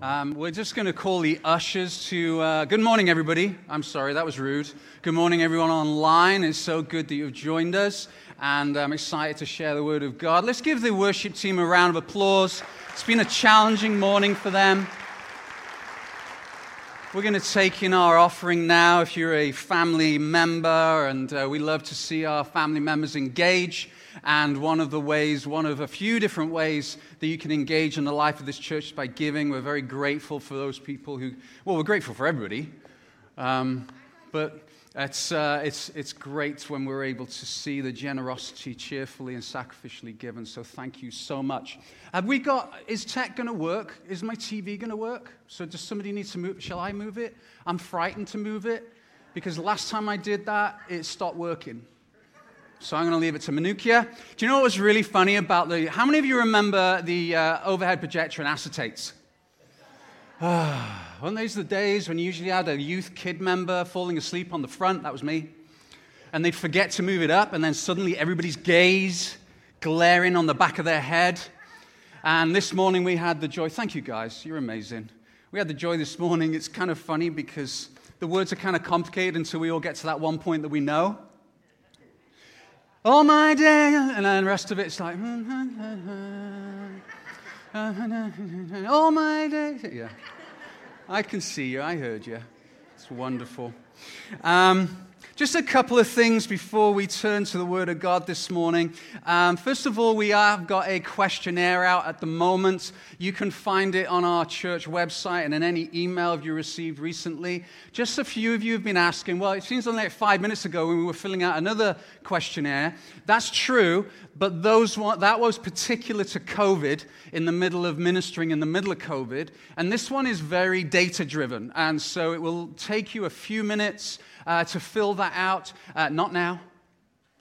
Um, we're just going to call the ushers to. Uh, good morning, everybody. I'm sorry, that was rude. Good morning, everyone online. It's so good that you've joined us, and I'm excited to share the Word of God. Let's give the worship team a round of applause. It's been a challenging morning for them. We're going to take in our offering now. If you're a family member, and uh, we love to see our family members engage. And one of the ways, one of a few different ways that you can engage in the life of this church is by giving. We're very grateful for those people who, well, we're grateful for everybody. Um, but it's, uh, it's, it's great when we're able to see the generosity cheerfully and sacrificially given. So thank you so much. Have we got, is tech going to work? Is my TV going to work? So does somebody need to move? Shall I move it? I'm frightened to move it because last time I did that, it stopped working. So I'm going to leave it to Manukia. Do you know what was really funny about the. How many of you remember the uh, overhead projector and acetates? One of those the days when you usually had a youth kid member falling asleep on the front? That was me. And they'd forget to move it up, and then suddenly everybody's gaze glaring on the back of their head. And this morning we had the joy. Thank you guys, you're amazing. We had the joy this morning. It's kind of funny because the words are kind of complicated until we all get to that one point that we know all my day, and then the rest of it's like, hmm, hmm, hmm, all my day. Yeah. I can see you. I heard you. It's wonderful. Um, just a couple of things before we turn to the Word of God this morning. Um, first of all, we have got a questionnaire out at the moment. You can find it on our church website and in any email you received recently. Just a few of you have been asking, well, it seems only like five minutes ago when we were filling out another questionnaire. That's true, but those, that was particular to COVID in the middle of ministering in the middle of COVID. And this one is very data driven. And so it will take you a few minutes uh, to fill that out. Uh, not now.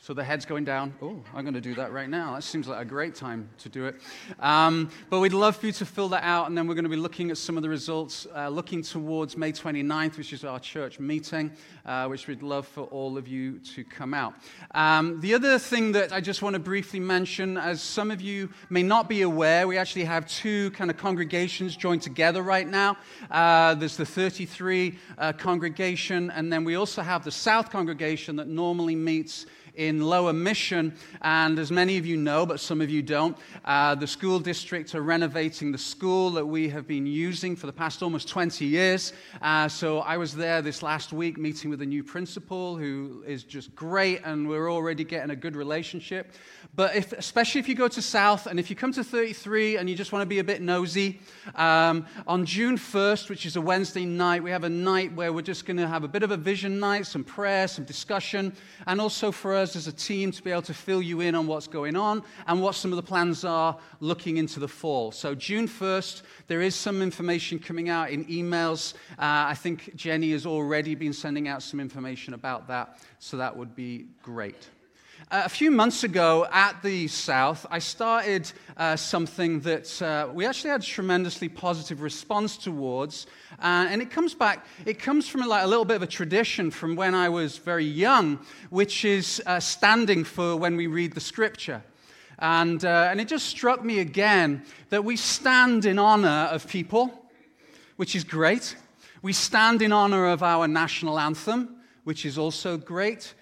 So the head's going down. Oh, I'm going to do that right now. That seems like a great time to do it. Um, but we'd love for you to fill that out, and then we're going to be looking at some of the results, uh, looking towards May 29th, which is our church meeting, uh, which we'd love for all of you to come out. Um, the other thing that I just want to briefly mention, as some of you may not be aware, we actually have two kind of congregations joined together right now. Uh, there's the 33 uh, congregation, and then we also have the South congregation that normally meets in Lower Mission. And as many of you know, but some of you don't, uh, the school district are renovating the school that we have been using for the past almost 20 years. Uh, so I was there this last week meeting with a new principal who is just great, and we're already getting a good relationship. But if, especially if you go to South and if you come to 33 and you just want to be a bit nosy, um, on June 1st, which is a Wednesday night, we have a night where we're just going to have a bit of a vision night, some prayer, some discussion, and also for us as a team to be able to fill you in on what's going on and what some of the plans are looking into the fall. So, June 1st, there is some information coming out in emails. Uh, I think Jenny has already been sending out some information about that, so that would be great. Uh, a few months ago at the South, I started uh, something that uh, we actually had a tremendously positive response towards. Uh, and it comes back, it comes from like a little bit of a tradition from when I was very young, which is uh, standing for when we read the scripture. And, and it just struck me again that we stand in honor of people, which is great. We stand in honor of our national anthem, which is also great.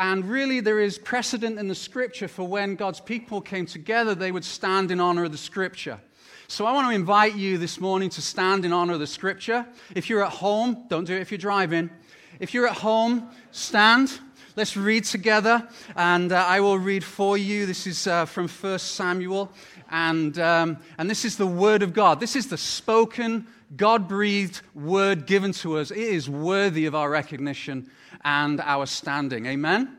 And really, there is precedent in the scripture for when God's people came together, they would stand in honor of the scripture. So I want to invite you this morning to stand in honor of the scripture. If you're at home, don't do it if you're driving. If you're at home, stand. Let's read together, and uh, I will read for you. This is uh, from 1 Samuel, and, um, and this is the Word of God. This is the spoken, God breathed Word given to us. It is worthy of our recognition and our standing. Amen?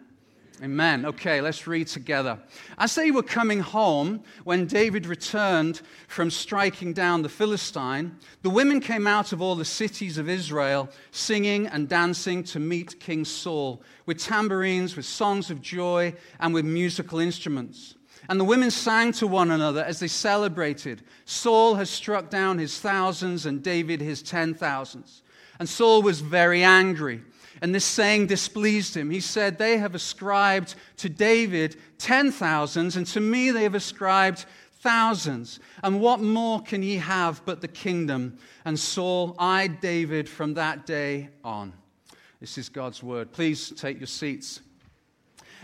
Amen. Okay, let's read together. As they were coming home, when David returned from striking down the Philistine, the women came out of all the cities of Israel, singing and dancing to meet King Saul, with tambourines, with songs of joy, and with musical instruments. And the women sang to one another as they celebrated Saul has struck down his thousands, and David his ten thousands. And Saul was very angry and this saying displeased him. He said, They have ascribed to David ten thousands, and to me they have ascribed thousands. And what more can ye have but the kingdom? And Saul eyed David from that day on. This is God's word. Please take your seats.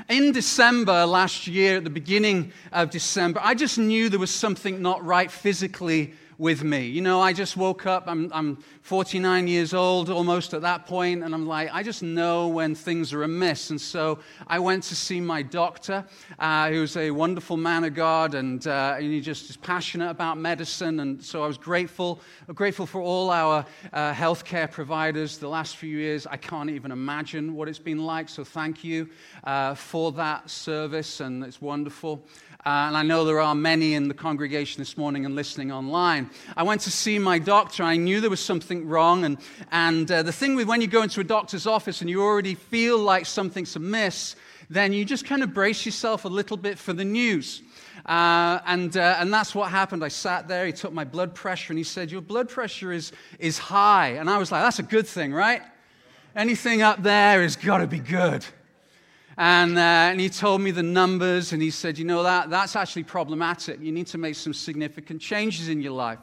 In December last year, at the beginning of December, I just knew there was something not right physically with me. You know, I just woke up, I'm, I'm 49 years old almost at that point, and I'm like, I just know when things are amiss. And so I went to see my doctor, uh, who's a wonderful man of God, and, uh, and he just is passionate about medicine. And so I was grateful, grateful for all our uh, healthcare providers the last few years. I can't even imagine what it's been like, so thank you uh, for that service, and it's wonderful. Uh, and I know there are many in the congregation this morning and listening online. I went to see my doctor. I knew there was something wrong. And, and uh, the thing with when you go into a doctor's office and you already feel like something's amiss, then you just kind of brace yourself a little bit for the news. Uh, and, uh, and that's what happened. I sat there, he took my blood pressure, and he said, Your blood pressure is, is high. And I was like, That's a good thing, right? Anything up there has got to be good. And, uh, and he told me the numbers, and he said, You know, that, that's actually problematic. You need to make some significant changes in your life.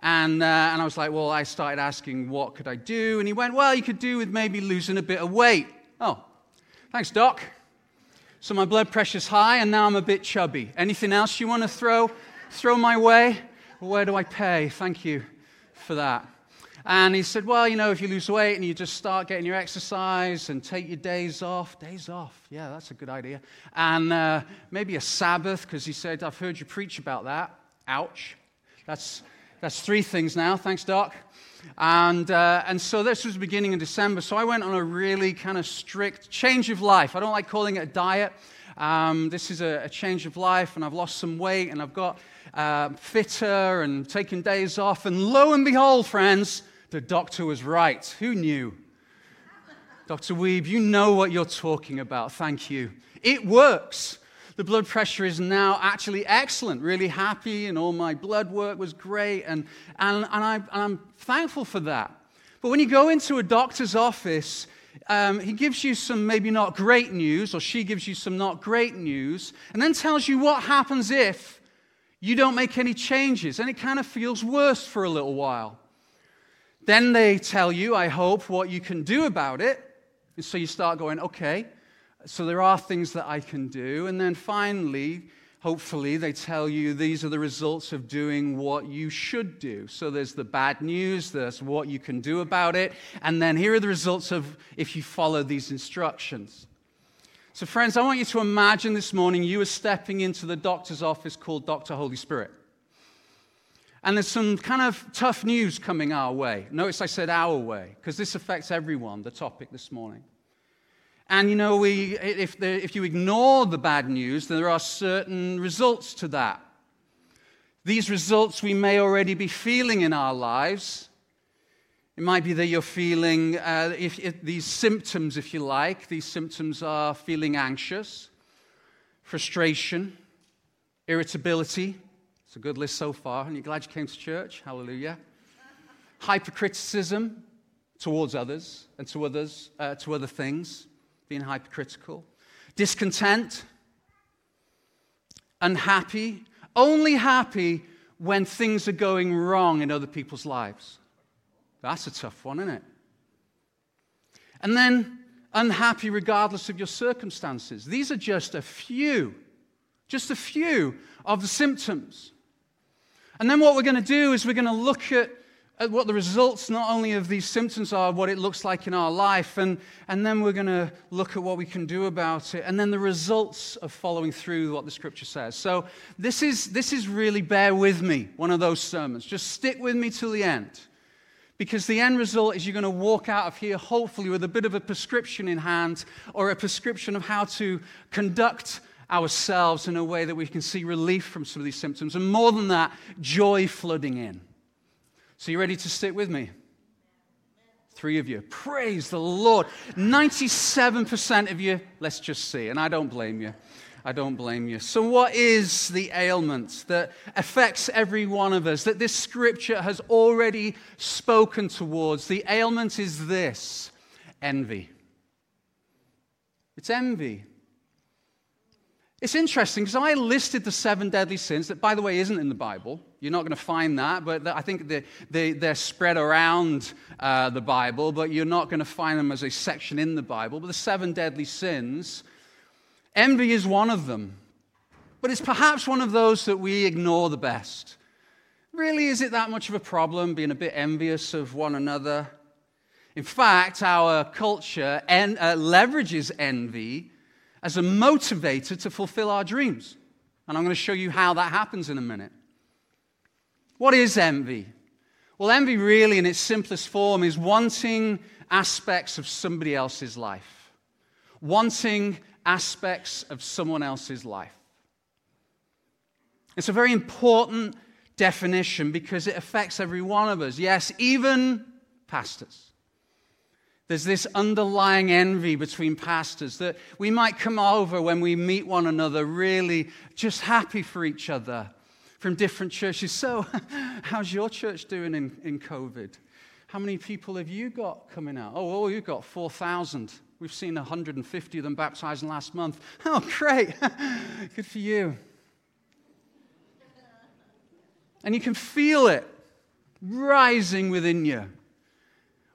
And, uh, and I was like, Well, I started asking, What could I do? And he went, Well, you could do with maybe losing a bit of weight. Oh, thanks, Doc. So my blood pressure's high, and now I'm a bit chubby. Anything else you want to throw, throw my way? Where do I pay? Thank you for that. And he said, Well, you know, if you lose weight and you just start getting your exercise and take your days off, days off, yeah, that's a good idea. And uh, maybe a Sabbath, because he said, I've heard you preach about that. Ouch. That's, that's three things now. Thanks, Doc. And, uh, and so this was beginning in December. So I went on a really kind of strict change of life. I don't like calling it a diet. Um, this is a, a, change of life, and I've lost some weight, and I've got uh, fitter and taken days off. And lo and behold, friends, the doctor was right. Who knew? Dr. Weeb, you know what you're talking about. Thank you. It works. The blood pressure is now actually excellent, really happy, and all my blood work was great, and, and, and, I, and I'm thankful for that. But when you go into a doctor's office, um, he gives you some maybe not great news, or she gives you some not great news, and then tells you what happens if you don't make any changes, and it kind of feels worse for a little while. Then they tell you, I hope, what you can do about it. And so you start going, okay, so there are things that I can do. And then finally, hopefully, they tell you these are the results of doing what you should do. So there's the bad news, there's what you can do about it. And then here are the results of if you follow these instructions. So, friends, I want you to imagine this morning you are stepping into the doctor's office called Dr. Holy Spirit. And there's some kind of tough news coming our way. Notice I said our way, because this affects everyone, the topic this morning. And you know, we, if, the, if you ignore the bad news, there are certain results to that. These results we may already be feeling in our lives. It might be that you're feeling uh, if, if these symptoms, if you like. These symptoms are feeling anxious, frustration, irritability, a good list so far. And you're glad you came to church? Hallelujah. Hypercriticism towards others and to others, uh, to other things, being hypercritical. Discontent, unhappy, only happy when things are going wrong in other people's lives. That's a tough one, isn't it? And then unhappy regardless of your circumstances. These are just a few, just a few of the symptoms. And then what we're going to do is we're going to look at, at, what the results not only of these symptoms are, what it looks like in our life, and, and then we're going to look at what we can do about it, and then the results of following through what the scripture says. So this is, this is really, bear with me, one of those sermons. Just stick with me till the end. Because the end result is you're going to walk out of here, hopefully, with a bit of a prescription in hand or a prescription of how to conduct ourselves in a way that we can see relief from some of these symptoms. And more than that, joy flooding in. So, you ready to stick with me? Three of you. Praise the Lord. 97% of you, let's just see. And I don't blame you. I don't blame you. So, what is the ailment that affects every one of us that this scripture has already spoken towards? The ailment is this envy. It's envy. It's interesting because I listed the seven deadly sins that, by the way, isn't in the Bible. You're not going to find that, but I think they, they're spread around uh, the Bible, but you're not going to find them as a section in the Bible. But the seven deadly sins, envy is one of them. But it's perhaps one of those that we ignore the best. Really, is it that much of a problem being a bit envious of one another? In fact, our culture en- uh, leverages envy as a motivator to fulfill our dreams. And I'm going to show you how that happens in a minute. What is envy? Well, envy, really, in its simplest form, is wanting aspects of somebody else's life, wanting aspects of someone else's life. It's a very important definition because it affects every one of us. Yes, even pastors. There's this underlying envy between pastors that we might come over when we meet one another really just happy for each other from different churches. So, how's your church doing in, in COVID? How many people have you got coming out? Oh, oh you've got 4,000. We've seen 150 of them baptized last month. Oh, great. Good for you. And you can feel it rising within you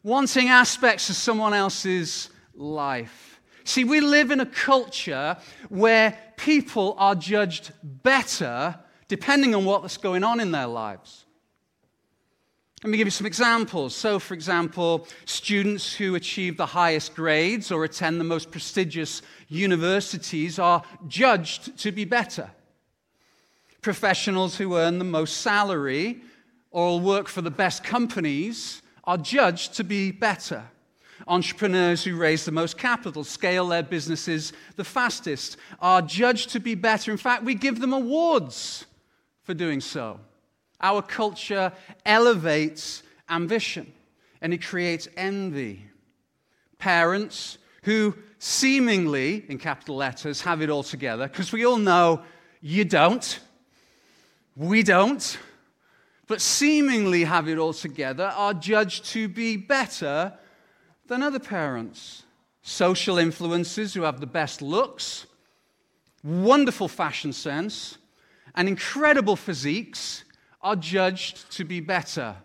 wanting aspects of someone else's life. See, we live in a culture where people are judged better depending on what's going on in their lives. Let me give you some examples. So, for example, students who achieve the highest grades or attend the most prestigious universities are judged to be better. Professionals who earn the most salary or work for the best companies are judged to be better. Entrepreneurs who raise the most capital, scale their businesses the fastest, are judged to be better. In fact, we give them awards for doing so. Our culture elevates ambition and it creates envy. Parents who seemingly, in capital letters, have it all together, because we all know you don't. We don't but seemingly have it all together, are judged to be better than other parents. Social influencers who have the best looks, wonderful fashion sense, and incredible physiques are judged to be better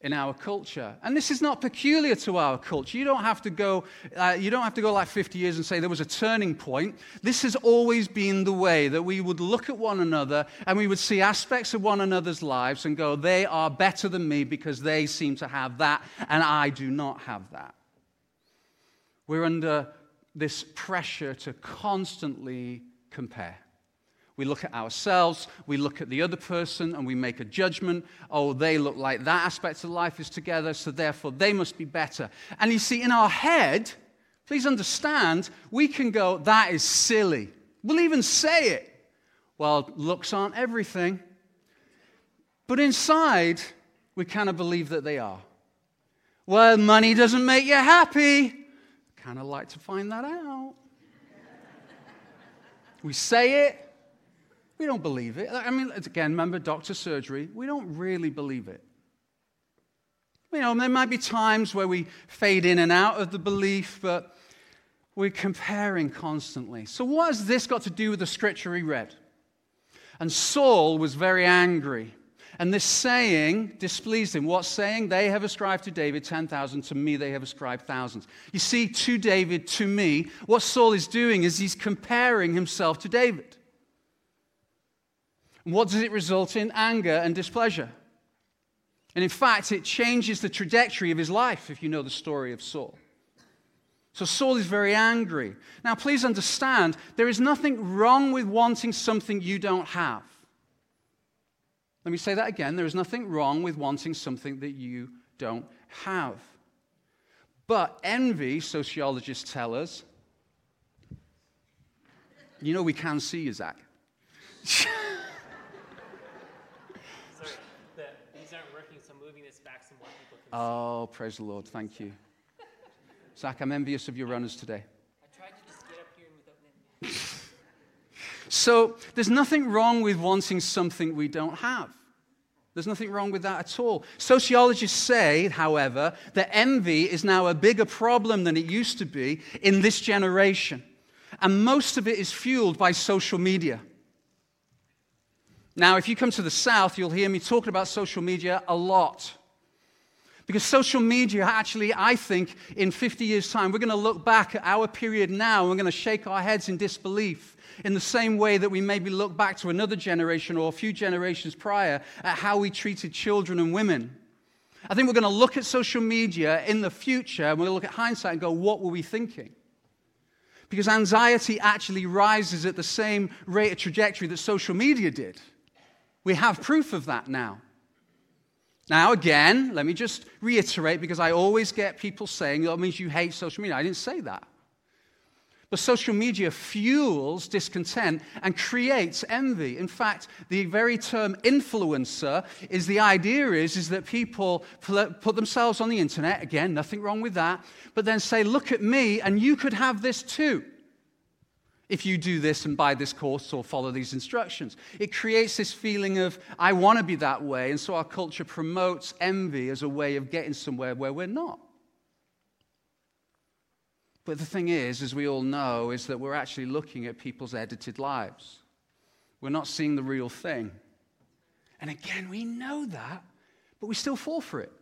in our culture. And this is not peculiar to our culture. You don't have to go, uh, you don't have to go like 50 years and say there was a turning point. This has always been the way that we would look at one another and we would see aspects of one another's lives and go, they are better than me because they seem to have that and I do not have that. We're under this pressure to constantly compare. We look at ourselves, we look at the other person, and we make a judgment. Oh, they look like that aspect of life is together, so therefore they must be better. And you see, in our head, please understand, we can go, that is silly. We'll even say it. Well, looks aren't everything. But inside, we kind of believe that they are. Well, money doesn't make you happy. Kind of like to find that out. we say it, we don't believe it. I mean, again, remember doctor surgery? We don't really believe it. You know, there might be times where we fade in and out of the belief, but we're comparing constantly. So, what has this got to do with the scripture we read? And Saul was very angry. And this saying displeased him. What saying? They have ascribed to David 10,000, to me they have ascribed thousands. You see, to David, to me, what Saul is doing is he's comparing himself to David. What does it result in? Anger and displeasure. And in fact, it changes the trajectory of his life if you know the story of Saul. So Saul is very angry. Now, please understand, there is nothing wrong with wanting something you don't have. Let me say that again. There is nothing wrong with wanting something that you don't have. But envy, sociologists tell us, you know, we can see you, Zach. Oh, praise the Lord. Thank you. Zach, I'm envious of your runners today. I tried to just get up here without So there's nothing wrong with wanting something we don't have. There's nothing wrong with that at all. Sociologists say, however, that envy is now a bigger problem than it used to be in this generation. And most of it is fueled by social media. Now, if you come to the South, you'll hear me talking about social media a lot. Because social media, actually, I think in 50 years' time, we're going to look back at our period now and we're going to shake our heads in disbelief in the same way that we maybe look back to another generation or a few generations prior at how we treated children and women. I think we're going to look at social media in the future and we're going to look at hindsight and go, what were we thinking? Because anxiety actually rises at the same rate of trajectory that social media did. We have proof of that now. Now, again, let me just reiterate because I always get people saying, oh, that means you hate social media. I didn't say that. But social media fuels discontent and creates envy. In fact, the very term influencer is the idea is, is that people put themselves on the internet, again, nothing wrong with that, but then say, look at me, and you could have this too if you do this and buy this course or follow these instructions. It creates this feeling of, I want to be that way. And so our culture promotes envy as a way of getting somewhere where we're not. But the thing is, as we all know, is that we're actually looking at people's edited lives. We're not seeing the real thing. And again, we know that, but we still fall for it.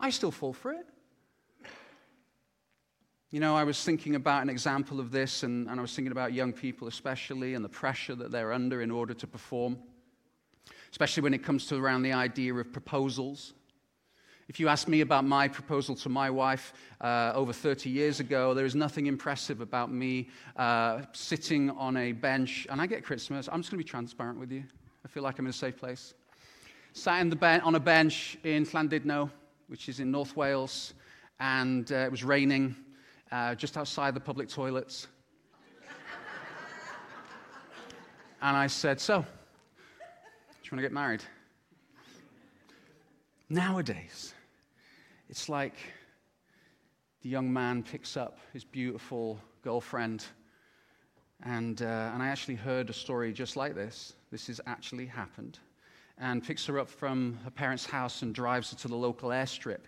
I still fall for it. You know, I was thinking about an example of this, and, and I was thinking about young people especially and the pressure that they're under in order to perform, especially when it comes to around the idea of proposals. If you ask me about my proposal to my wife uh, over 30 years ago, there is nothing impressive about me uh, sitting on a bench, and I get Christmas. I'm just going to be transparent with you. I feel like I'm in a safe place. Sat ben- on a bench in Llandudno, which is in North Wales, and uh, it was raining uh, just outside the public toilets. and I said, So, do you want to get married? Nowadays, it's like the young man picks up his beautiful girlfriend. And, uh, and I actually heard a story just like this. This has actually happened. And picks her up from her parents' house and drives her to the local airstrip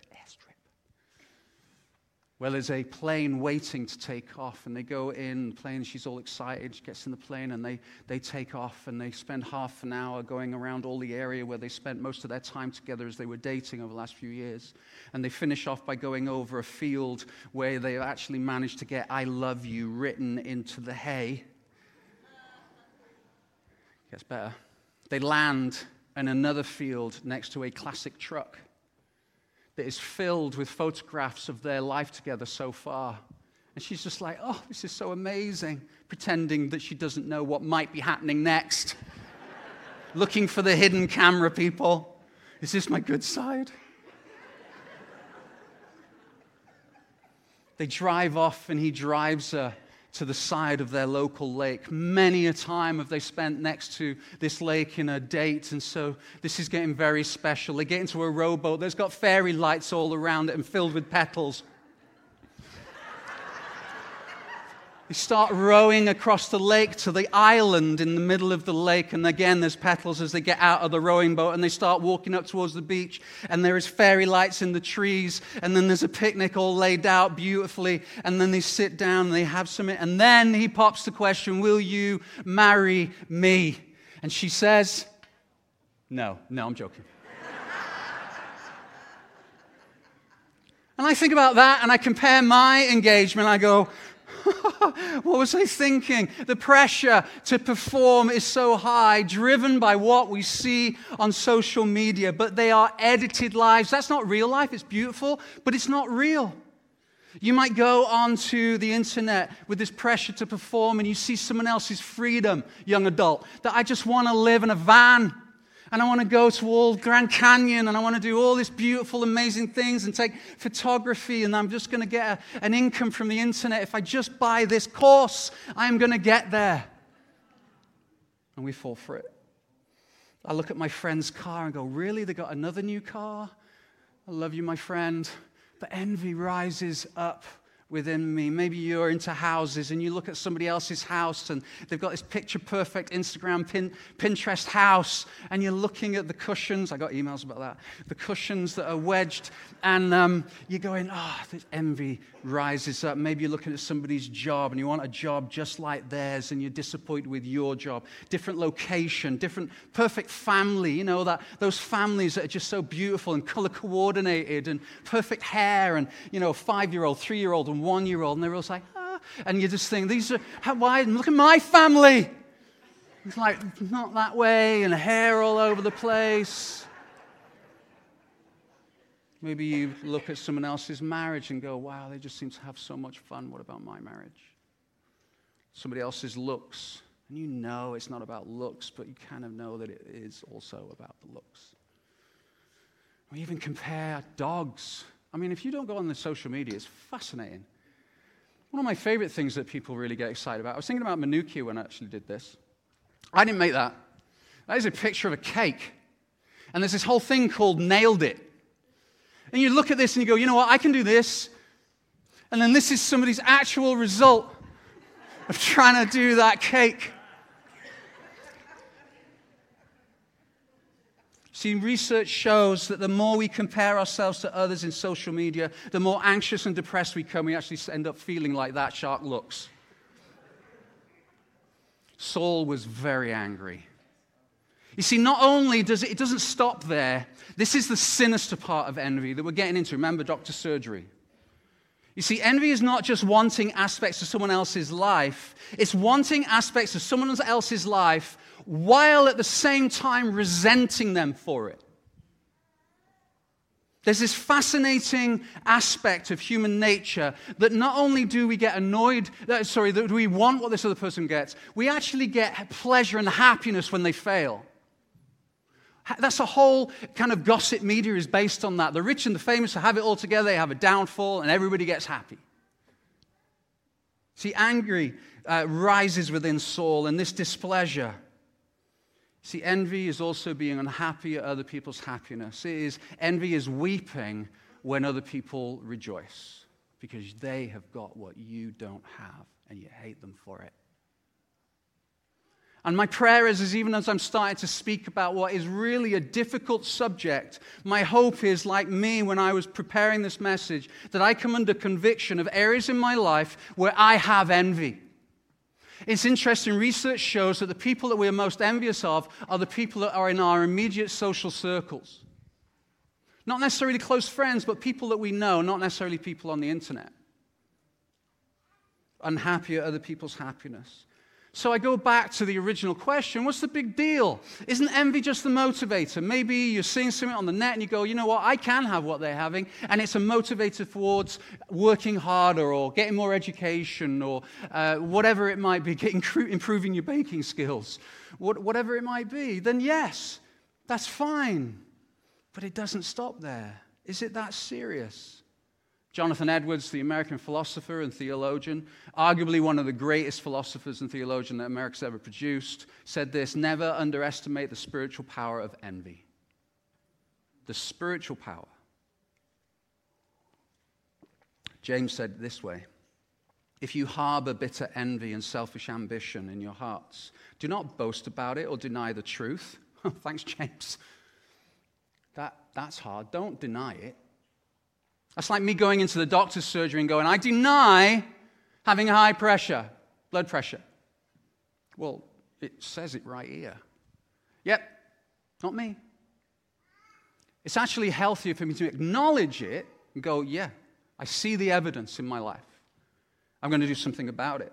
well, there's a plane waiting to take off, and they go in the plane. She's all excited. She gets in the plane, and they, they take off, and they spend half an hour going around all the area where they spent most of their time together as they were dating over the last few years. And they finish off by going over a field where they actually managed to get I love you written into the hay. Gets better. They land in another field next to a classic truck that is filled with photographs of their life together so far. And she's just like, oh, this is so amazing, pretending that she doesn't know what might be happening next. Looking for the hidden camera people. Is this my good side? They drive off, and he drives her to the side of their local lake. Many a time have they spent next to this lake in a date, and so this is getting very special. They get into a rowboat that's got fairy lights all around it and filled with petals. They start rowing across the lake to the island in the middle of the lake. And again, there's petals as they get out of the rowing boat and they start walking up towards the beach. And there is fairy lights in the trees. And then there's a picnic all laid out beautifully. And then they sit down and they have some. And then he pops the question Will you marry me? And she says, No, no, I'm joking. and I think about that and I compare my engagement. I go, what was I thinking? The pressure to perform is so high, driven by what we see on social media, but they are edited lives. That's not real life. It's beautiful, but it's not real. You might go onto the internet with this pressure to perform and you see someone else's freedom, young adult, that I just want to live in a van and I want to go to all Grand Canyon and I want to do all these beautiful, amazing things and take photography. And I'm just going to get a, an income from the internet. If I just buy this course, I'm going to get there. And we fall for it. I look at my friend's car and go, Really? They got another new car? I love you, my friend. But envy rises up within me. Maybe you're into houses and you look at somebody else's house and they've got this picture perfect Instagram pin, Pinterest house and you're looking at the cushions. I got emails about that. The cushions that are wedged and um, you're going, oh, this envy rises up. Maybe you're looking at somebody's job and you want a job just like theirs and you're disappointed with your job. Different location, different perfect family. You know, that, those families that are just so beautiful and color coordinated and perfect hair and, you know, five year old, three year old, and one year old, and they're all like, ah. And you just think, these are, how, why? Look at my family. It's like, not that way, and hair all over the place. Maybe you look at someone else's marriage and go, wow, they just seem to have so much fun. What about my marriage? Somebody else's looks. And you know it's not about looks, but you kind of know that it is also about the looks. We even compare dogs. I mean, if you don't go on the social media, it's fascinating. One of my favorite things that people really get excited about, I was thinking about Manukia when I actually did this. I didn't make that. That is a picture of a cake. And there's this whole thing called nailed it. And you look at this and you go, you know what, I can do this. And then this is somebody's actual result of trying to do that cake. See, research shows that the more we compare ourselves to others in social media, the more anxious and depressed we become. We actually end up feeling like that shark looks. Saul was very angry. You see, not only does it, it doesn't stop there, this is the sinister part of envy that we're getting into. Remember doctor surgery. You see, envy is not just wanting aspects of someone else's life, it's wanting aspects of someone else's life while at the same time resenting them for it. There's this fascinating aspect of human nature that not only do we get annoyed, uh, sorry, that we want what this other person gets, we actually get pleasure and happiness when they fail. That's a whole kind of gossip media is based on that. The rich and the famous have it all together, they have a downfall, and everybody gets happy. See, angry uh, rises within Saul, and this displeasure See, envy is also being unhappy at other people's happiness. It is, envy is weeping when other people rejoice because they have got what you don't have and you hate them for it. And my prayer is, is even as I'm starting to speak about what is really a difficult subject, my hope is, like me when I was preparing this message, that I come under conviction of areas in my life where I have envy. It's interesting, research shows that the people that we're most envious of are the people that are in our immediate social circles. Not necessarily close friends, but people that we know, not necessarily people on the internet. Unhappy at other people's happiness. So I go back to the original question what's the big deal? Isn't envy just the motivator? Maybe you're seeing something on the net and you go, you know what, I can have what they're having, and it's a motivator towards working harder or getting more education or uh, whatever it might be, getting, improving your baking skills, what, whatever it might be, then yes, that's fine. But it doesn't stop there. Is it that serious? Jonathan Edwards, the American philosopher and theologian, arguably one of the greatest philosophers and theologians that America's ever produced, said this Never underestimate the spiritual power of envy. The spiritual power. James said this way If you harbor bitter envy and selfish ambition in your hearts, do not boast about it or deny the truth. Thanks, James. That, that's hard. Don't deny it. That's like me going into the doctor's surgery and going, I deny having high pressure, blood pressure. Well, it says it right here. Yep, not me. It's actually healthier for me to acknowledge it and go, yeah, I see the evidence in my life. I'm going to do something about it.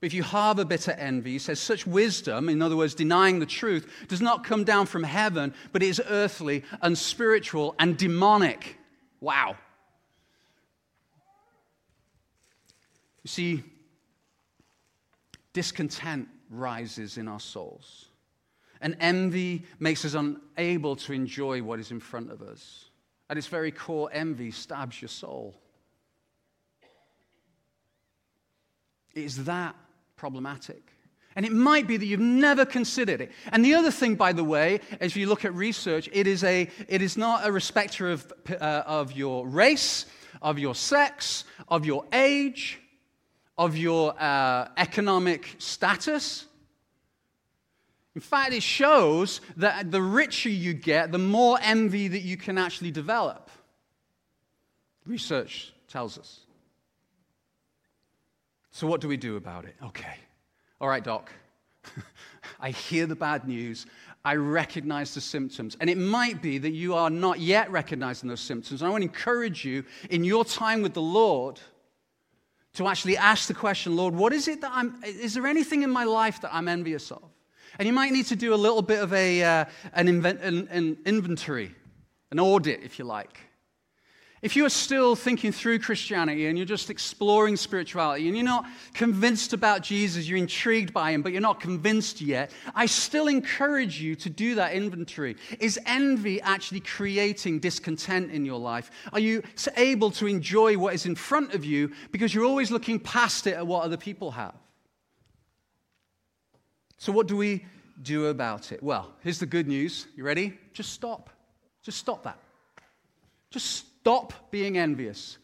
But if you harbor bitter envy, he says, such wisdom, in other words, denying the truth, does not come down from heaven, but is earthly, unspiritual, and demonic. Wow. You see, discontent rises in our souls, and envy makes us unable to enjoy what is in front of us. At its very core, envy stabs your soul. It is that problematic. And it might be that you've never considered it. And the other thing, by the way, as you look at research, it is, a, it is not a respecter of, uh, of your race of your sex, of your age, of your uh, economic status. In fact, it shows that the richer you get, the more envy that you can actually develop. Research tells us. So, what do we do about it? Okay. All right, Doc. I hear the bad news. I recognize the symptoms. And it might be that you are not yet recognizing those symptoms. And I want to encourage you in your time with the Lord to actually ask the question Lord, what is it that I'm, is there anything in my life that I'm envious of? And you might need to do a little bit of a, uh, an, invent, an, an inventory, an audit, if you like. If you are still thinking through Christianity and you're just exploring spirituality and you're not convinced about Jesus, you're intrigued by him, but you're not convinced yet, I still encourage you to do that inventory. Is envy actually creating discontent in your life? Are you able to enjoy what is in front of you because you're always looking past it at what other people have? So, what do we do about it? Well, here's the good news. You ready? Just stop. Just stop that. Just Stop being envious.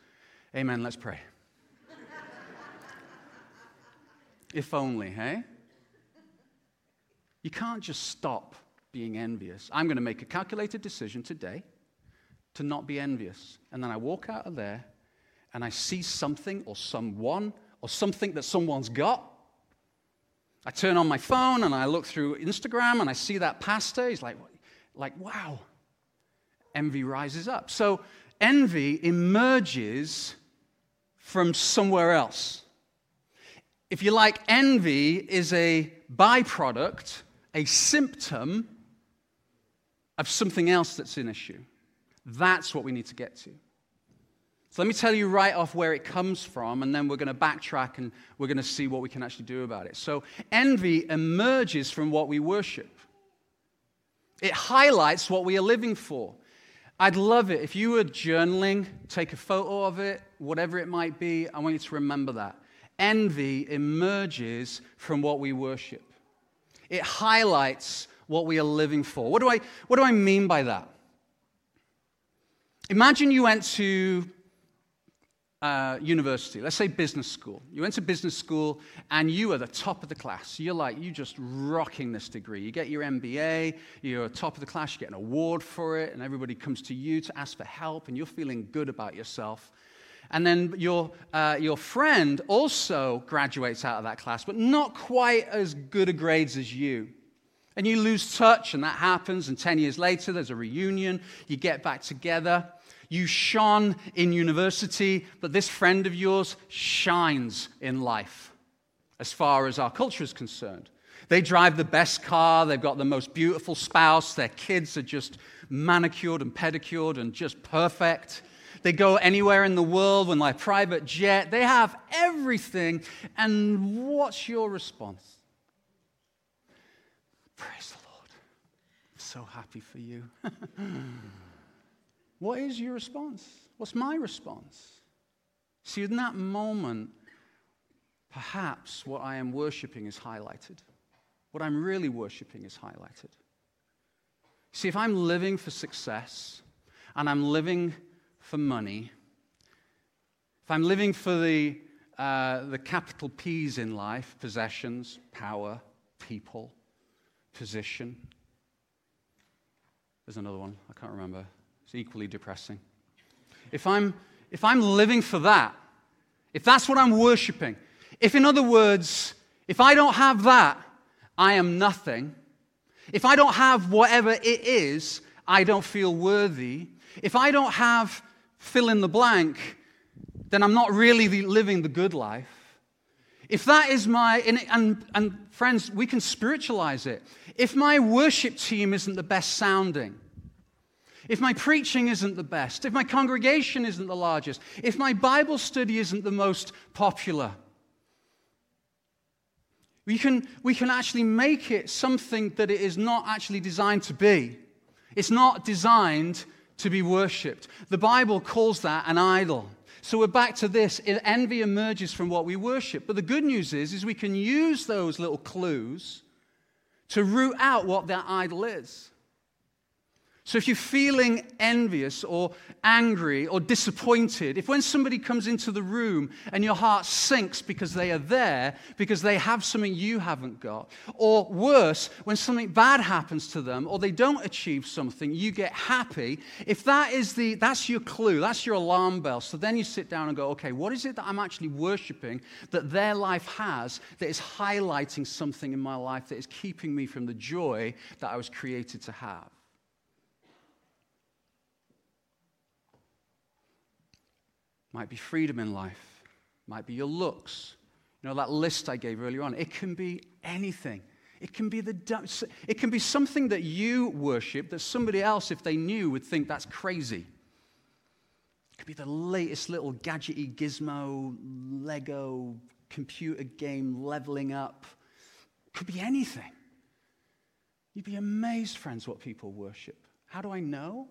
Amen. Let's pray. if only, hey? You can't just stop being envious. I'm going to make a calculated decision today to not be envious. And then I walk out of there and I see something or someone or something that someone's got. I turn on my phone and I look through Instagram and I see that pastor. He's like, like wow. Envy rises up. So envy emerges from somewhere else. If you like, envy is a byproduct, a symptom of something else that's an issue. That's what we need to get to. So let me tell you right off where it comes from, and then we're going to backtrack and we're going to see what we can actually do about it. So, envy emerges from what we worship, it highlights what we are living for. I'd love it if you were journaling, take a photo of it, whatever it might be. I want you to remember that. Envy emerges from what we worship, it highlights what we are living for. What do I, what do I mean by that? Imagine you went to uh, university, let's say business school. You went to business school and you are the top of the class. You're like, you're just rocking this degree. You get your MBA, you're top of the class, you get an award for it, and everybody comes to you to ask for help, and you're feeling good about yourself. And then your, uh, your friend also graduates out of that class, but not quite as good a grades as you. And you lose touch, and that happens, and 10 years later, there's a reunion, you get back together. You shone in university, but this friend of yours shines in life as far as our culture is concerned. They drive the best car, they've got the most beautiful spouse, their kids are just manicured and pedicured and just perfect. They go anywhere in the world with my private jet. They have everything. And what's your response? Praise the Lord. I'm so happy for you. What is your response? What's my response? See, in that moment, perhaps what I am worshiping is highlighted. What I'm really worshiping is highlighted. See, if I'm living for success and I'm living for money, if I'm living for the, uh, the capital P's in life possessions, power, people, position. There's another one, I can't remember. It's equally depressing. If I'm, if I'm living for that, if that's what I'm worshiping, if, in other words, if I don't have that, I am nothing. If I don't have whatever it is, I don't feel worthy. If I don't have fill in the blank, then I'm not really living the good life. If that is my, and, and, and friends, we can spiritualize it. If my worship team isn't the best sounding, if my preaching isn't the best, if my congregation isn't the largest, if my Bible study isn't the most popular, we can, we can actually make it something that it is not actually designed to be. It's not designed to be worshipped. The Bible calls that an idol. So we're back to this. Envy emerges from what we worship. But the good news is, is we can use those little clues to root out what that idol is. So if you're feeling envious or angry or disappointed, if when somebody comes into the room and your heart sinks because they are there, because they have something you haven't got, or worse, when something bad happens to them or they don't achieve something, you get happy. If that is the that's your clue, that's your alarm bell. So then you sit down and go, okay, what is it that I'm actually worshiping that their life has that is highlighting something in my life that is keeping me from the joy that I was created to have? Might be freedom in life, might be your looks. You know, that list I gave earlier on, it can be anything. It can be, the, it can be something that you worship that somebody else, if they knew, would think that's crazy. It could be the latest little gadgety gizmo, Lego, computer game, leveling up. It could be anything. You'd be amazed, friends, what people worship. How do I know?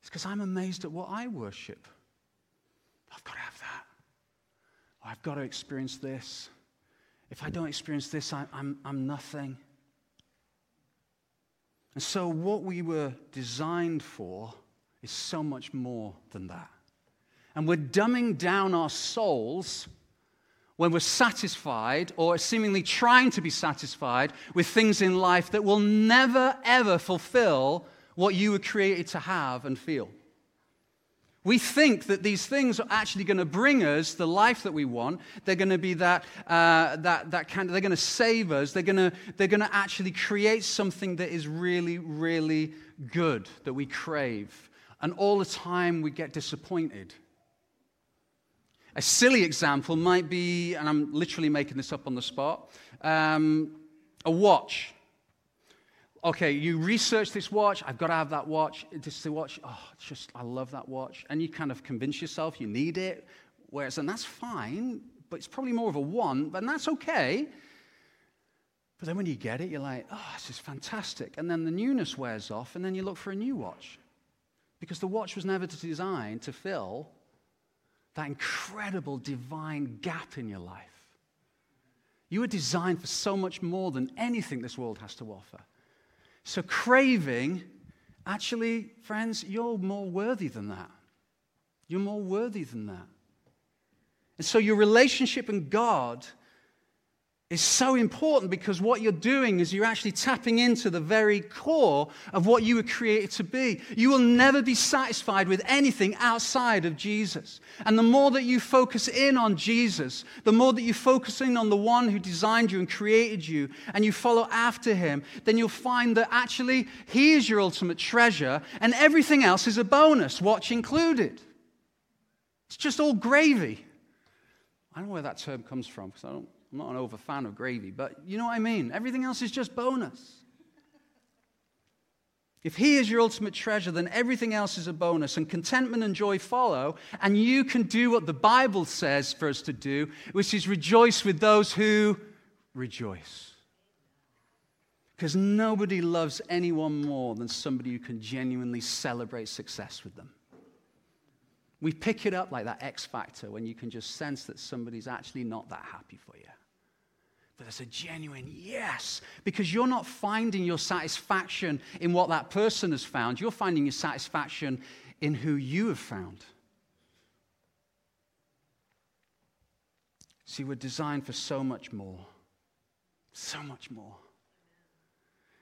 It's because I'm amazed at what I worship. I've got to have that. Or I've got to experience this. If I don't experience this, I, I'm, I'm nothing. And so, what we were designed for is so much more than that. And we're dumbing down our souls when we're satisfied or seemingly trying to be satisfied with things in life that will never, ever fulfill what you were created to have and feel. We think that these things are actually going to bring us the life that we want. They're going to be that, uh, that, that kind of, they're going to save us. They're going to, they're going to actually create something that is really, really good, that we crave. And all the time we get disappointed. A silly example might be, and I'm literally making this up on the spot, um, a watch okay, you research this watch. I've got to have that watch. This watch. Oh, just, I love that watch. And you kind of convince yourself you need it. Whereas, and that's fine, but it's probably more of a want, but that's okay. But then when you get it, you're like, oh, this is fantastic. And then the newness wears off, and then you look for a new watch. Because the watch was never designed to fill that incredible divine gap in your life. You were designed for so much more than anything this world has to offer. So, craving, actually, friends, you're more worthy than that. You're more worthy than that. And so, your relationship in God is so important because what you're doing is you're actually tapping into the very core of what you were created to be. You will never be satisfied with anything outside of Jesus. And the more that you focus in on Jesus, the more that you focus in on the one who designed you and created you, and you follow after him, then you'll find that actually he is your ultimate treasure and everything else is a bonus, watch included. It's just all gravy. I don't know where that term comes from because I don't I'm not an over fan of gravy, but you know what I mean? Everything else is just bonus. If He is your ultimate treasure, then everything else is a bonus, and contentment and joy follow, and you can do what the Bible says for us to do, which is rejoice with those who rejoice. Because nobody loves anyone more than somebody who can genuinely celebrate success with them. We pick it up like that X factor when you can just sense that somebody's actually not that happy for you but it's a genuine yes. Because you're not finding your satisfaction in what that person has found, you're finding your satisfaction in who you have found. See, we're designed for so much more. So much more.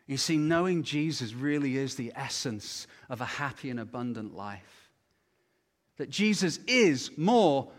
You see, knowing Jesus really is the essence of a happy and abundant life. That Jesus is more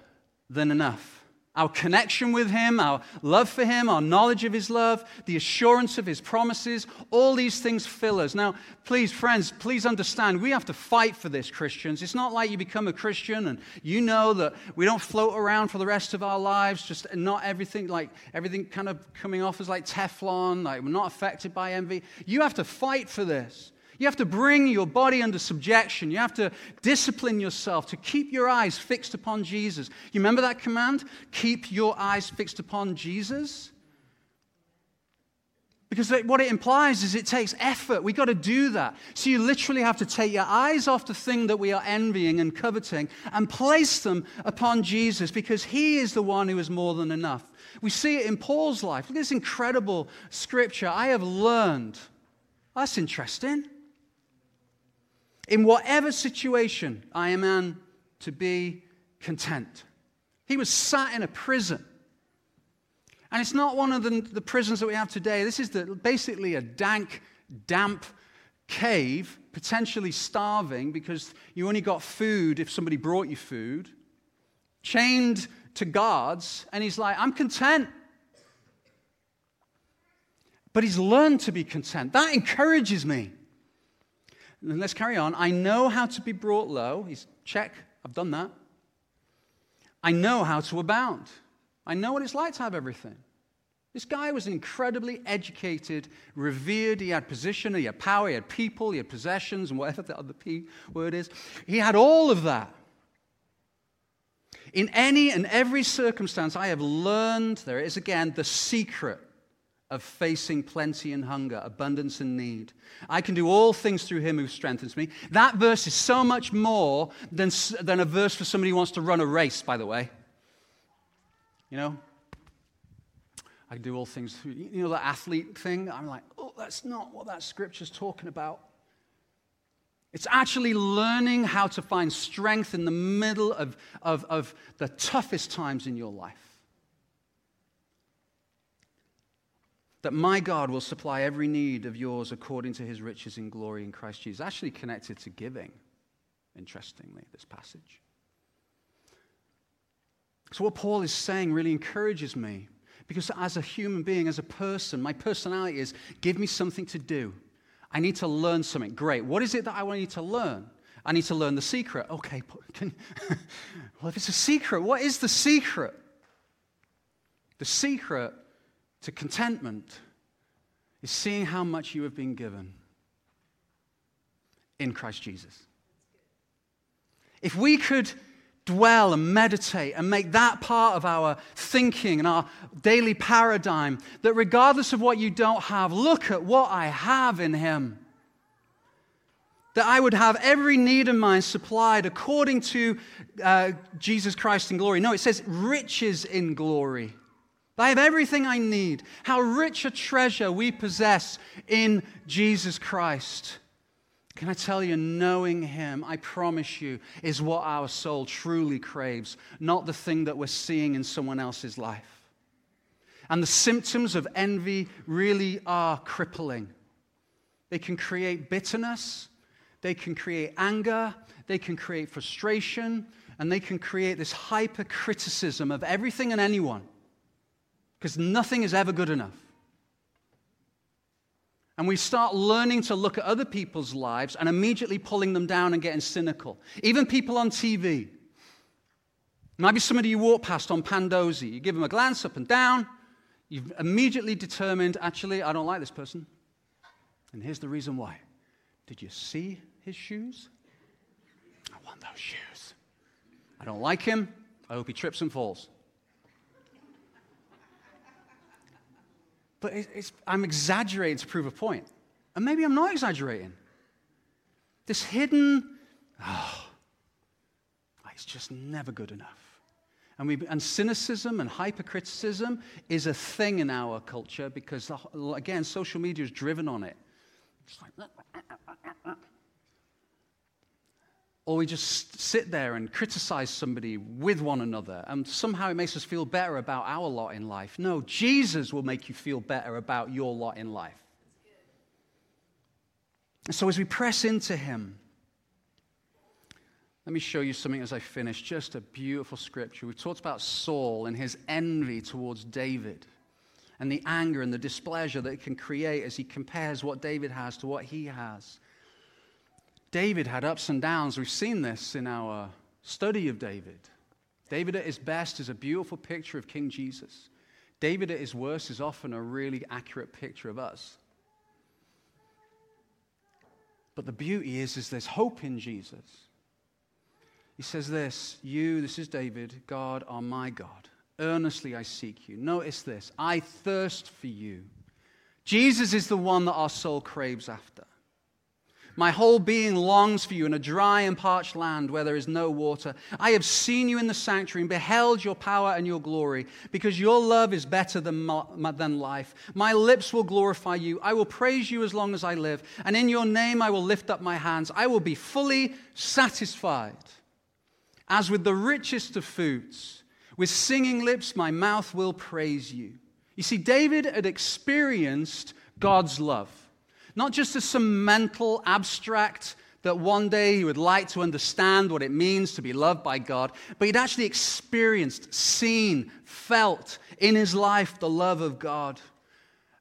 than enough. Our connection with Him, our love for Him, our knowledge of His love, the assurance of His promises, all these things fill us. Now, please, friends, please understand, we have to fight for this, Christians. It's not like you become a Christian and you know that we don't float around for the rest of our lives, just not everything, like everything kind of coming off as like Teflon, like we're not affected by envy. You have to fight for this. You have to bring your body under subjection. You have to discipline yourself to keep your eyes fixed upon Jesus. You remember that command? Keep your eyes fixed upon Jesus? Because what it implies is it takes effort. We've got to do that. So you literally have to take your eyes off the thing that we are envying and coveting and place them upon Jesus because he is the one who is more than enough. We see it in Paul's life. Look at this incredible scripture. I have learned. That's interesting. In whatever situation, I am in, to be content. He was sat in a prison. And it's not one of the, the prisons that we have today. This is the, basically a dank, damp cave, potentially starving because you only got food if somebody brought you food, chained to guards, and he's like, I'm content. But he's learned to be content. That encourages me. And let's carry on. I know how to be brought low. He's check, I've done that. I know how to abound. I know what it's like to have everything. This guy was incredibly educated, revered. He had position, he had power, he had people, he had possessions, and whatever the other P word is. He had all of that. In any and every circumstance, I have learned, there it is again, the secret of facing plenty and hunger, abundance and need. I can do all things through him who strengthens me. That verse is so much more than, than a verse for somebody who wants to run a race, by the way. You know, I can do all things through, you know, the athlete thing. I'm like, oh, that's not what that scripture's talking about. It's actually learning how to find strength in the middle of, of, of the toughest times in your life. That my God will supply every need of yours according to his riches in glory in Christ Jesus. Actually connected to giving, interestingly, this passage. So, what Paul is saying really encourages me because as a human being, as a person, my personality is give me something to do. I need to learn something. Great. What is it that I need to learn? I need to learn the secret. Okay. Can, well, if it's a secret, what is the secret? The secret to contentment is seeing how much you have been given in Christ Jesus. If we could dwell and meditate and make that part of our thinking and our daily paradigm that regardless of what you don't have, look at what I have in Him. That I would have every need of mine supplied according to uh, Jesus Christ in glory. No, it says riches in glory. I have everything I need. How rich a treasure we possess in Jesus Christ. Can I tell you, knowing Him, I promise you, is what our soul truly craves, not the thing that we're seeing in someone else's life. And the symptoms of envy really are crippling. They can create bitterness, they can create anger, they can create frustration, and they can create this hyper criticism of everything and anyone because nothing is ever good enough and we start learning to look at other people's lives and immediately pulling them down and getting cynical. Even people on TV. Maybe somebody you walk past on Pandozi, you give them a glance up and down, you've immediately determined, actually, I don't like this person. And here's the reason why. Did you see his shoes? I want those shoes. I don't like him. I hope he trips and falls. But I'm exaggerating to prove a point. And maybe I'm not exaggerating. This hidden, oh, it's just never good enough. And, we, and cynicism and hypercriticism is a thing in our culture because, again, social media is driven on it. Like, or we just sit there and criticize somebody with one another, and somehow it makes us feel better about our lot in life. No, Jesus will make you feel better about your lot in life. So, as we press into Him, let me show you something as I finish. Just a beautiful scripture. We've talked about Saul and his envy towards David, and the anger and the displeasure that it can create as he compares what David has to what he has. David had ups and downs. We've seen this in our study of David. David at his best is a beautiful picture of King Jesus. David at his worst is often a really accurate picture of us. But the beauty is, is there's hope in Jesus. He says this, you, this is David, God are my God. Earnestly I seek you. Notice this, I thirst for you. Jesus is the one that our soul craves after. My whole being longs for you in a dry and parched land where there is no water. I have seen you in the sanctuary and beheld your power and your glory, because your love is better than, than life. My lips will glorify you. I will praise you as long as I live, and in your name I will lift up my hands. I will be fully satisfied, as with the richest of foods. With singing lips, my mouth will praise you. You see, David had experienced God's love. Not just as some mental abstract that one day he would like to understand what it means to be loved by God, but he'd actually experienced, seen, felt in his life the love of God.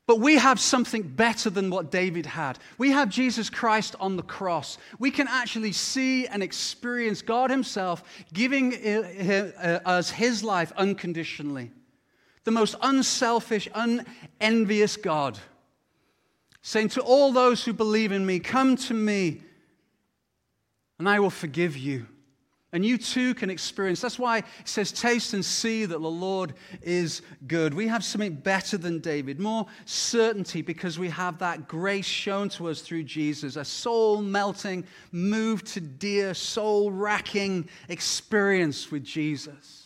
But we have something better than what David had. We have Jesus Christ on the cross. We can actually see and experience God Himself giving uh, us His life unconditionally. The most unselfish, unenvious God saying to all those who believe in me, Come to me, and I will forgive you. And you too can experience. That's why it says, Taste and see that the Lord is good. We have something better than David, more certainty because we have that grace shown to us through Jesus, a soul melting, moved to dear, soul racking experience with Jesus.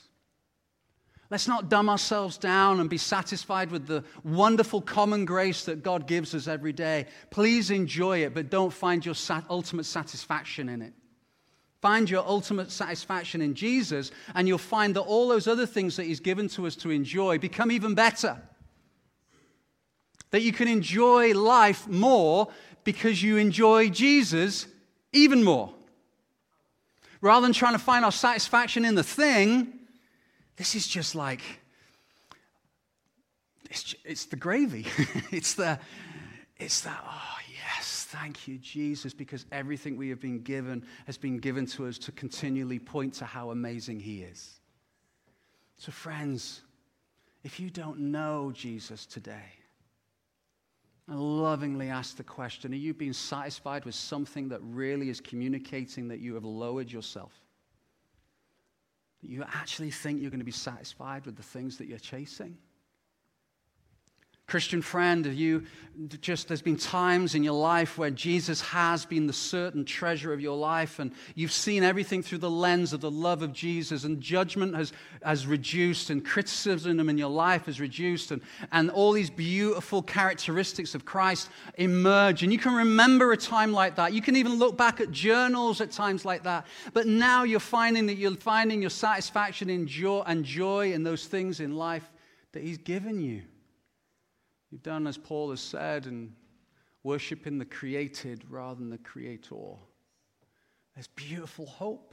Let's not dumb ourselves down and be satisfied with the wonderful common grace that God gives us every day. Please enjoy it, but don't find your sat- ultimate satisfaction in it. Find your ultimate satisfaction in Jesus, and you'll find that all those other things that He's given to us to enjoy become even better. That you can enjoy life more because you enjoy Jesus even more. Rather than trying to find our satisfaction in the thing, this is just like, it's, it's the gravy. it's the, it's the, oh, yes, thank you, Jesus, because everything we have been given has been given to us to continually point to how amazing He is. So, friends, if you don't know Jesus today, I lovingly ask the question Are you being satisfied with something that really is communicating that you have lowered yourself? That you actually think you're going to be satisfied with the things that you're chasing? Christian friend, have you just, there's been times in your life where Jesus has been the certain treasure of your life, and you've seen everything through the lens of the love of Jesus, and judgment has, has reduced, and criticism in your life has reduced, and, and all these beautiful characteristics of Christ emerge. And you can remember a time like that. You can even look back at journals at times like that. But now you're finding that you're finding your satisfaction in joy and joy in those things in life that He's given you. You've done as Paul has said and worshiping the created rather than the creator. There's beautiful hope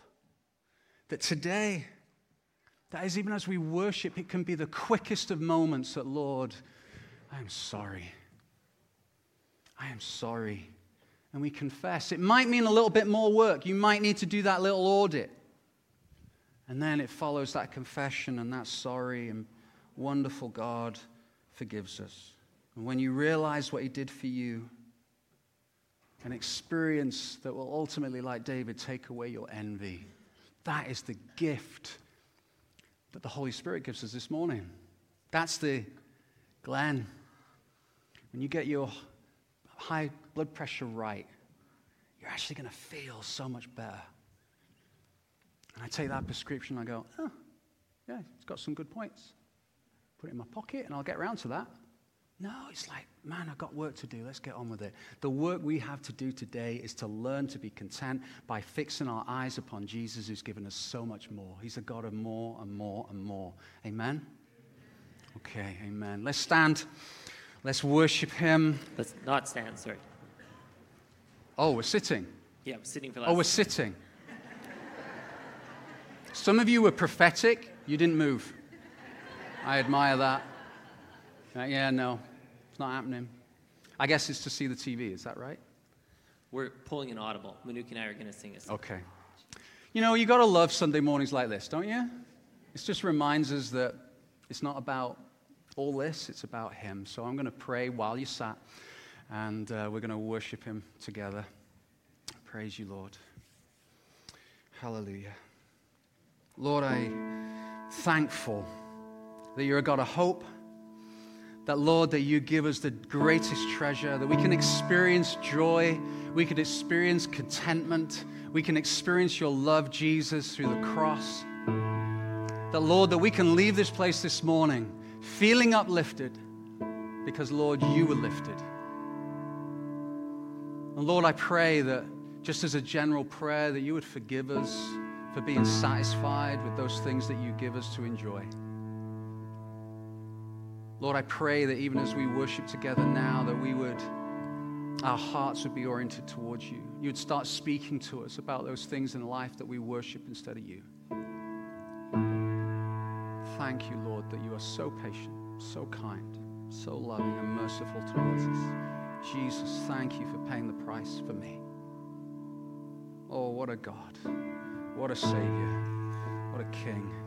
that today, that is, even as we worship, it can be the quickest of moments that, Lord, I am sorry. I am sorry. And we confess. It might mean a little bit more work. You might need to do that little audit. And then it follows that confession and that sorry, and wonderful God forgives us. And when you realize what he did for you, an experience that will ultimately, like David, take away your envy. That is the gift that the Holy Spirit gives us this morning. That's the Glenn. When you get your high blood pressure right, you're actually going to feel so much better. And I take that prescription and I go, oh, yeah, it's got some good points. Put it in my pocket and I'll get around to that. No, it's like, man, I've got work to do. Let's get on with it. The work we have to do today is to learn to be content by fixing our eyes upon Jesus, who's given us so much more. He's a God of more and more and more. Amen? Okay, amen. Let's stand. Let's worship him. Let's not stand, sorry. Oh, we're sitting. Yeah, we're sitting for last. Oh, we're sitting. Some of you were prophetic. You didn't move. I admire that. Uh, yeah, no, not happening. I guess it's to see the TV, is that right? We're pulling an audible. Manuki and I are going to sing a song. Okay. You know, you got to love Sunday mornings like this, don't you? It just reminds us that it's not about all this, it's about Him. So I'm going to pray while you sat, and uh, we're going to worship Him together. Praise you, Lord. Hallelujah. Lord, I'm thankful that you're a God of hope That, Lord, that you give us the greatest treasure, that we can experience joy, we can experience contentment, we can experience your love, Jesus, through the cross. That, Lord, that we can leave this place this morning feeling uplifted because, Lord, you were lifted. And Lord, I pray that just as a general prayer, that you would forgive us for being satisfied with those things that you give us to enjoy. Lord, I pray that even as we worship together now, that we would, our hearts would be oriented towards you. You would start speaking to us about those things in life that we worship instead of you. Thank you, Lord, that you are so patient, so kind, so loving and merciful towards us. Jesus, thank you for paying the price for me. Oh, what a God. What a Savior. What a King.